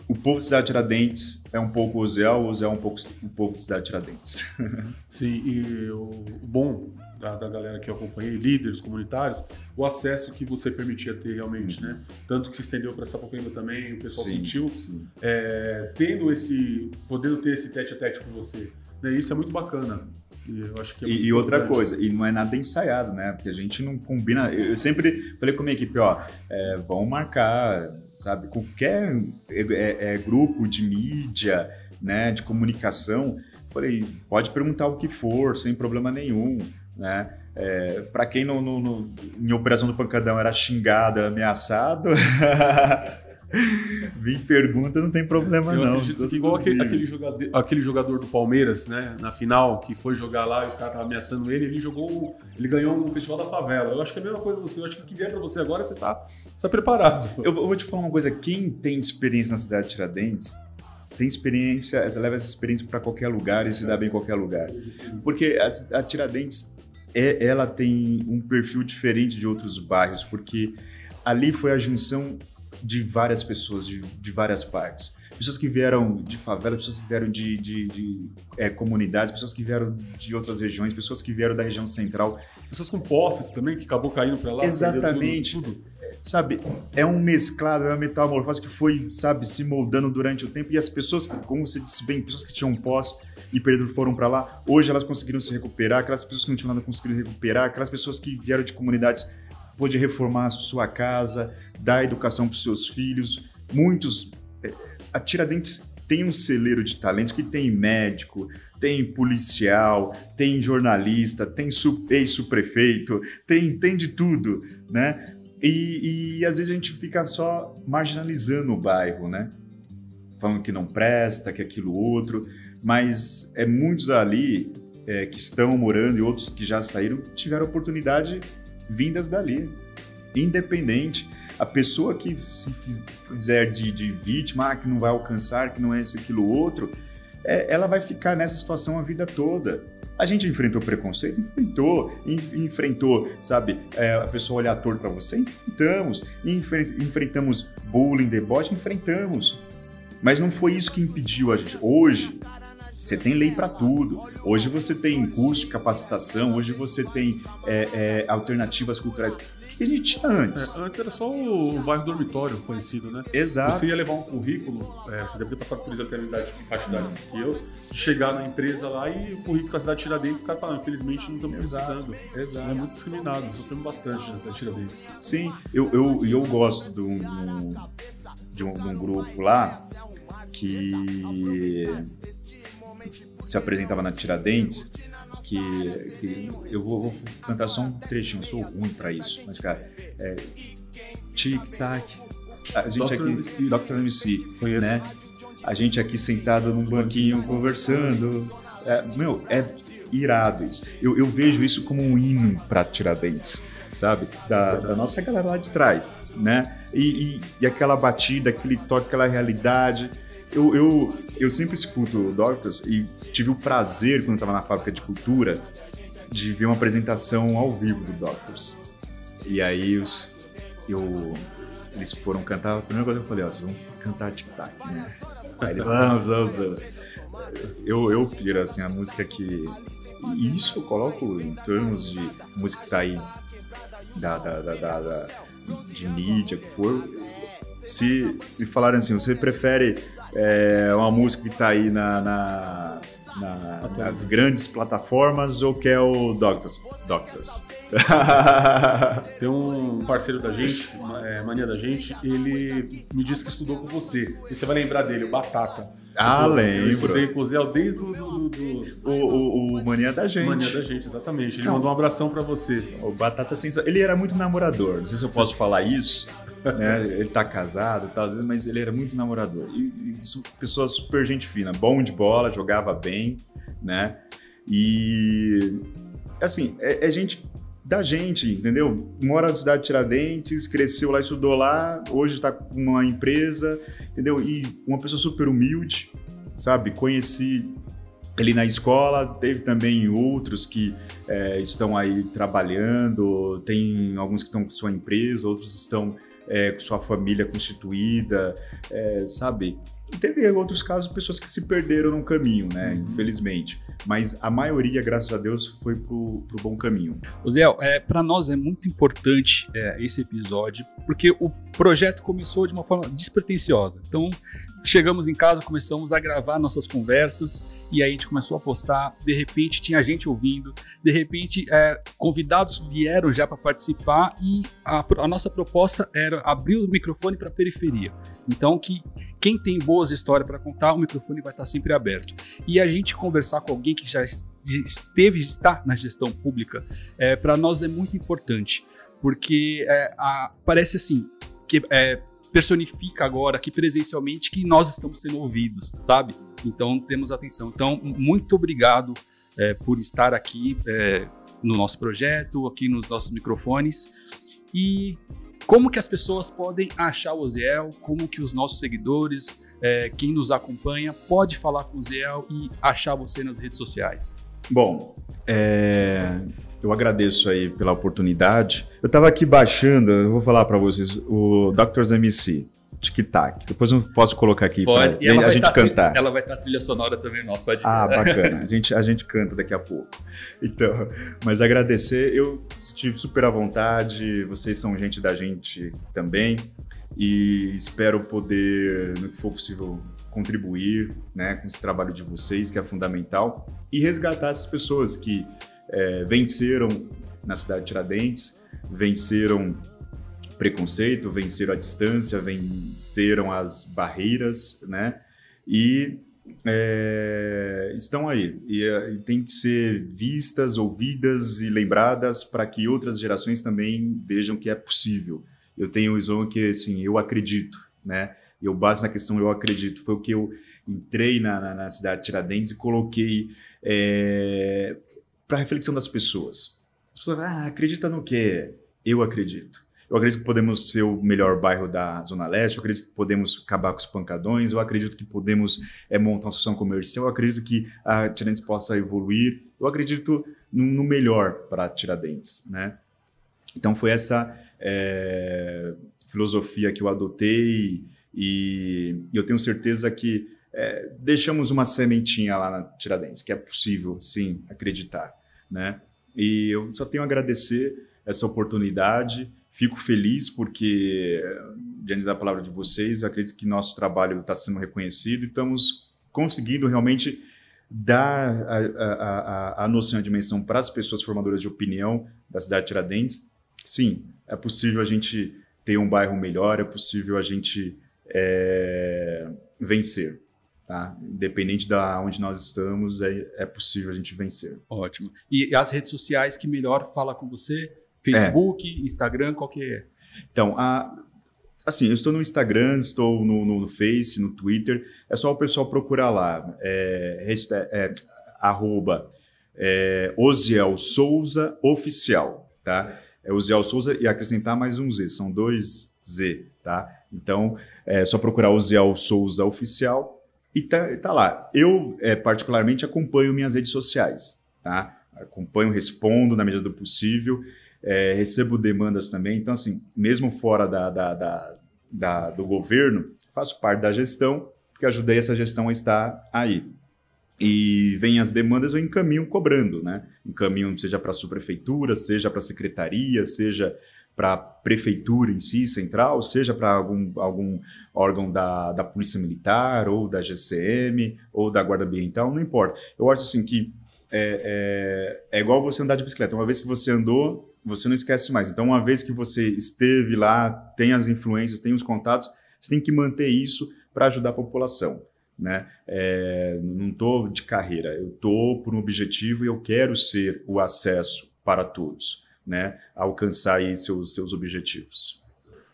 o povo de Cidade Tiradentes é um pouco o Zé, o Zé é um pouco o povo de Cidade Tiradentes. Sim, e o bom da, da, galera que eu acompanhei, líderes comunitários, o acesso que você permitia ter realmente, né? Tanto que se estendeu para Sapopemba também, o pessoal sim, sentiu, sim. É, tendo esse, podendo ter esse tete a tete com você, né? Isso é muito bacana. E, eu acho que é E, outra importante. coisa, e não é nada ensaiado, né? Porque a gente não combina. Eu sempre falei com a minha equipe, ó, é, vamos marcar, sabe, qualquer é, é, é, grupo de mídia, né, de comunicação. Falei, pode perguntar o que for, sem problema nenhum, né? É, para quem no, no- no- em Operação do Pancadão era xingado, era ameaçado, vim pergunta, não tem problema Eu não. acredito que igual aquele, aquele jogador, aquele jogador do Palmeiras, né, na final, que foi jogar lá e os caras estavam ameaçando ele, ele jogou, ele ganhou um festival da favela. Eu acho que é a mesma coisa você, eu acho que o que vier pra você agora, você tá, tá preparado. Eu, vou- eu vou te falar uma coisa: quem tem experiência na cidade de Tiradentes, tem experiência, leva essa experiência para qualquer lugar e se dá bem em qualquer lugar. Porque a, a Tiradentes, é, ela tem um perfil diferente de outros bairros, porque ali foi a junção de várias pessoas, de, de várias partes. Pessoas que vieram de favela, pessoas que vieram de, de- de, é, comunidades, pessoas que vieram de outras regiões, pessoas que vieram da região central. Pessoas com posses também, que acabou caindo pra lá. Exatamente. Tudo, tudo. sabe, é um mesclado, é uma metamorfose que foi, sabe, se moldando durante o tempo. E as pessoas, que, como você disse bem, pessoas que tinham pós e perdido foram para lá, hoje elas conseguiram se recuperar. Aquelas pessoas que não tinham nada conseguiram recuperar. Aquelas pessoas que vieram de comunidades pôde reformar sua casa, dar educação para os seus filhos. Muitos. é, A Tiradentes tem um celeiro de talentos que tem médico, tem policial, tem jornalista, tem ex-prefeito, tem, tem de tudo, né? E, e às vezes a gente fica só marginalizando o bairro, né? Falando que não presta, que aquilo outro, mas é muitos ali é, que estão morando e outros que já saíram tiveram oportunidade vindas dali, independente. A pessoa que se fiz- fizer de, de vítima, ah, que não vai alcançar, que não é isso, aquilo outro, é, ela vai ficar nessa situação a vida toda. A gente enfrentou preconceito? Enfrentou. Enf- enfrentou, sabe, é, a pessoa olhar torto pra você? Enfrentamos. Enfren- enfrentamos bullying, deboche? Enfrentamos. Mas não foi isso que impediu a gente. Hoje, você tem lei para tudo. Hoje você tem curso de capacitação, hoje você tem é, é, alternativas culturais. O que a gente tinha antes? É, antes era só o bairro dormitório conhecido, né? Exato. Você ia levar um currículo, é, você deve ter passado por isso até a idade faixa idade que eu, chegar na empresa lá e o currículo com a cidade de Tiradentes, os caras falam, infelizmente não estamos precisando. exato. É muito discriminado, sofremos bastante na cidade de Tiradentes. Sim, eu, eu, eu gosto de um- de um, de um grupo lá que se apresentava na Tiradentes, que, que eu vou, vou cantar só um trechinho, eu sou ruim pra isso, mas cara, é tic-tac, a gente Dr. aqui, MC. Dr. MC, Conheço. né? A gente aqui sentado num banquinho conversando, é, meu, é irado isso. Eu, eu vejo isso como um hino pra Tiradentes, sabe? Da, da nossa galera lá de trás, né? E, e, e aquela batida, aquele toque, aquela realidade. Eu, eu, eu sempre escuto Doctors e tive o prazer, quando estava na fábrica de cultura, de ver uma apresentação ao vivo do Doctors. E aí os, eu, eles foram cantar, a primeira coisa que eu falei, ó, vocês vão cantar tic-tac, né? Aí vamos, vamos, vamos. Eu, eu piro, assim, a música que... E isso eu coloco em termos de música que tá aí, da, da, da, da- da- de mídia, que for. Se me falarem assim, você prefere é, uma música que tá aí na, na- na- nas grandes plataformas ou quer o Doctors? Doctors. Tem um parceiro da gente, é, mania da gente, ele me disse que estudou com você. E você vai lembrar dele, o Batata. Ah, Eu- Eu lembro. estudei com o Zé desde o do, do, do- o, o, o Mania da gente. mania da gente, exatamente. Ele Não. mandou um abração pra você. O Batata Sensacional. Ele era muito namorador. Não sei se eu posso falar isso. Né? Ele tá casado e tal, mas ele era muito namorador. E, e pessoa super gente fina, bom de bola, jogava bem, né? E assim, é, é gente da gente, entendeu? Mora na cidade de Tiradentes, cresceu lá, estudou lá, hoje tá com uma empresa, entendeu? E uma pessoa super humilde, sabe? Conheci ele na escola, teve também outros que é, estão aí trabalhando, tem alguns que estão com sua empresa, outros estão é, com sua família constituída, é, sabe? E teve outros casos, pessoas que se perderam no caminho, né? Uhum. Infelizmente. Mas a maioria, graças a Deus, foi pro, pro bom caminho. Zé, é, para nós é muito importante é, esse episódio, porque o projeto começou de uma forma despretensiosa. Então, chegamos em casa, começamos a gravar nossas conversas e aí a gente começou a postar. De repente tinha gente ouvindo, de repente é, convidados vieram já para participar e a, a, nossa proposta era abrir o microfone para a periferia. Então que quem tem boas histórias para contar, o microfone vai estar sempre aberto. E a gente conversar com alguém que já esteve, está na gestão pública, é, para nós é muito importante, porque é, a, parece assim que é, personifica agora aqui presencialmente que nós estamos sendo ouvidos, sabe? Então temos atenção. Então, muito obrigado é, por estar aqui é, no nosso projeto, aqui nos nossos microfones. E como que as pessoas podem achar o Oziel, como que os nossos seguidores, é, quem nos acompanha, pode falar com o Oziel e achar você nas redes sociais? Bom, é, eu agradeço aí pela oportunidade. Eu estava aqui baixando, eu vou falar para vocês, o Doctors MC. Tic-tac. Depois eu posso colocar aqui pode. pra a gente tá, cantar. Ela vai estar tá trilha sonora também nossa, pode Ah, bacana. A gente, a gente canta daqui a pouco. Então, mas agradecer, eu estive super à vontade, vocês são gente da gente também e espero poder, no que for possível, contribuir né, com esse trabalho de vocês, que é fundamental, e resgatar essas pessoas que é, venceram na cidade de Tiradentes, venceram preconceito, venceram a distância, venceram as barreiras, né? E é, estão aí e, e tem que ser vistas, ouvidas e lembradas para que outras gerações também vejam que é possível. Eu tenho o visão que assim eu acredito, né? Eu baso na questão eu acredito. Foi o que eu entrei na, na, na cidade de Tiradentes e coloquei é, para reflexão das pessoas. As pessoas, ah, acredita no quê? Eu acredito. Eu acredito que podemos ser o melhor bairro da Zona Leste, eu acredito que podemos acabar com os pancadões, eu acredito que podemos é, montar uma associação comercial, eu acredito que a Tiradentes possa evoluir, eu acredito no, no melhor para Tiradentes, né? Então foi essa é, filosofia que eu adotei e eu tenho certeza que é, deixamos uma sementinha lá na Tiradentes, que é possível, sim, acreditar, né? E eu só tenho a agradecer essa oportunidade, fico feliz porque, diante da palavra de vocês, acredito que nosso trabalho está sendo reconhecido e estamos conseguindo realmente dar a, a, a, a noção de dimensão para as pessoas formadoras de opinião da cidade de Tiradentes. Sim, é possível a gente ter um bairro melhor, é possível a gente é, vencer. Tá? Independente da onde nós estamos, é, é possível a gente vencer. Ótimo. E as redes sociais que melhor fala com você? Facebook, é. Instagram, qual que é? Então, a, assim, eu estou no Instagram, estou no, no, no, Face, no Twitter. É só o pessoal procurar lá. É, hashtag, é, arroba é, Oziel Souza Oficial, tá? É Oziel Souza e acrescentar mais um Z, são dois Z, tá? Então, é só procurar Oziel Souza Oficial e tá, tá lá. Eu, é, particularmente, acompanho minhas redes sociais, tá? Acompanho, respondo na medida do possível, é, recebo demandas também. Então, assim, mesmo fora da, da, da, da, do governo, faço parte da gestão, porque ajudei essa gestão a estar aí. E vem as demandas, eu encaminho cobrando, né? Encaminho seja para a subprefeitura, seja para a secretaria, seja para a prefeitura em si, central, seja para algum, algum órgão da, da Polícia Militar, ou da GCM, ou da Guarda Ambiental, não importa. Eu acho assim que é, é, é, igual você andar de bicicleta. Uma vez que você andou, você não esquece mais. Então, uma vez que você esteve lá, tem as influências, tem os contatos, você tem que manter isso para ajudar a população. Né? É, não estou de carreira, eu estou por um objetivo e eu quero ser o acesso para todos né, alcançar aí seus, seus objetivos.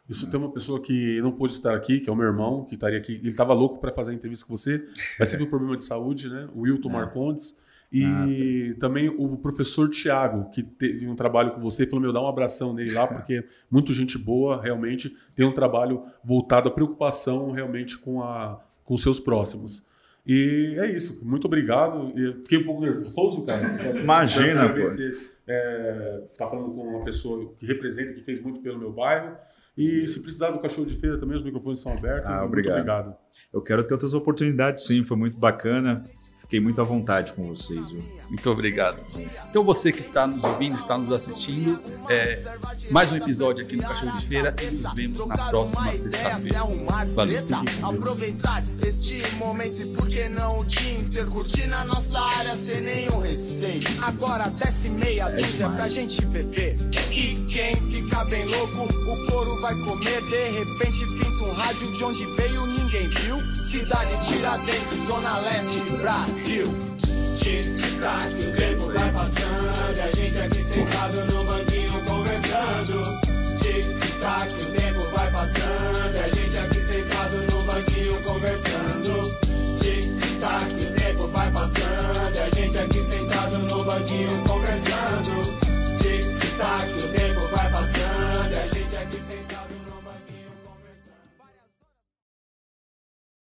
Isso tem uma pessoa que não pôde estar aqui, que é o meu irmão, que estaria aqui. Ele estava louco para fazer a entrevista com você, mas teve um problema de saúde, né? O Wilton é. Marcondes. E ah, tá. também o professor Tiago, que teve um trabalho com você, falou: meu, dá um abração nele lá, porque muito gente boa, realmente, tem um trabalho voltado à preocupação realmente com, a, com seus próximos. E é isso. Muito obrigado. fiquei um pouco nervoso, cara. Imagina, pô. Você é, está falando com uma pessoa que representa, que fez muito pelo meu bairro. E se precisar do cachorro de feira também, os microfones estão abertos. Ah, Muito obrigado. obrigado. Eu quero ter outras oportunidades, sim. Foi muito bacana. Fiquei muito à vontade com vocês. Viu? Muito obrigado. Então você que está nos ouvindo, está nos assistindo, é, mais um episódio aqui no Cachorro de Feira e nos vemos na próxima sexta-feira. Valeu. Aproveitar este momento e por que não o dia inteiro curtir na nossa área sem nenhum receio. Agora desce meia dúzia pra gente beber. E quem fica bem louco, o couro vai comer, de repente pinta um rádio de onde veio, ninguém viu. Cidade Tiradentes, Zona Leste, Brasil. Tic-tac, o tempo vai passando, a gente aqui sentado no banquinho conversando. Tic-tac, o tempo vai passando, a gente aqui sentado no banquinho conversando. Tic-tac, o tempo vai passando, a gente aqui sentado no banquinho conversando.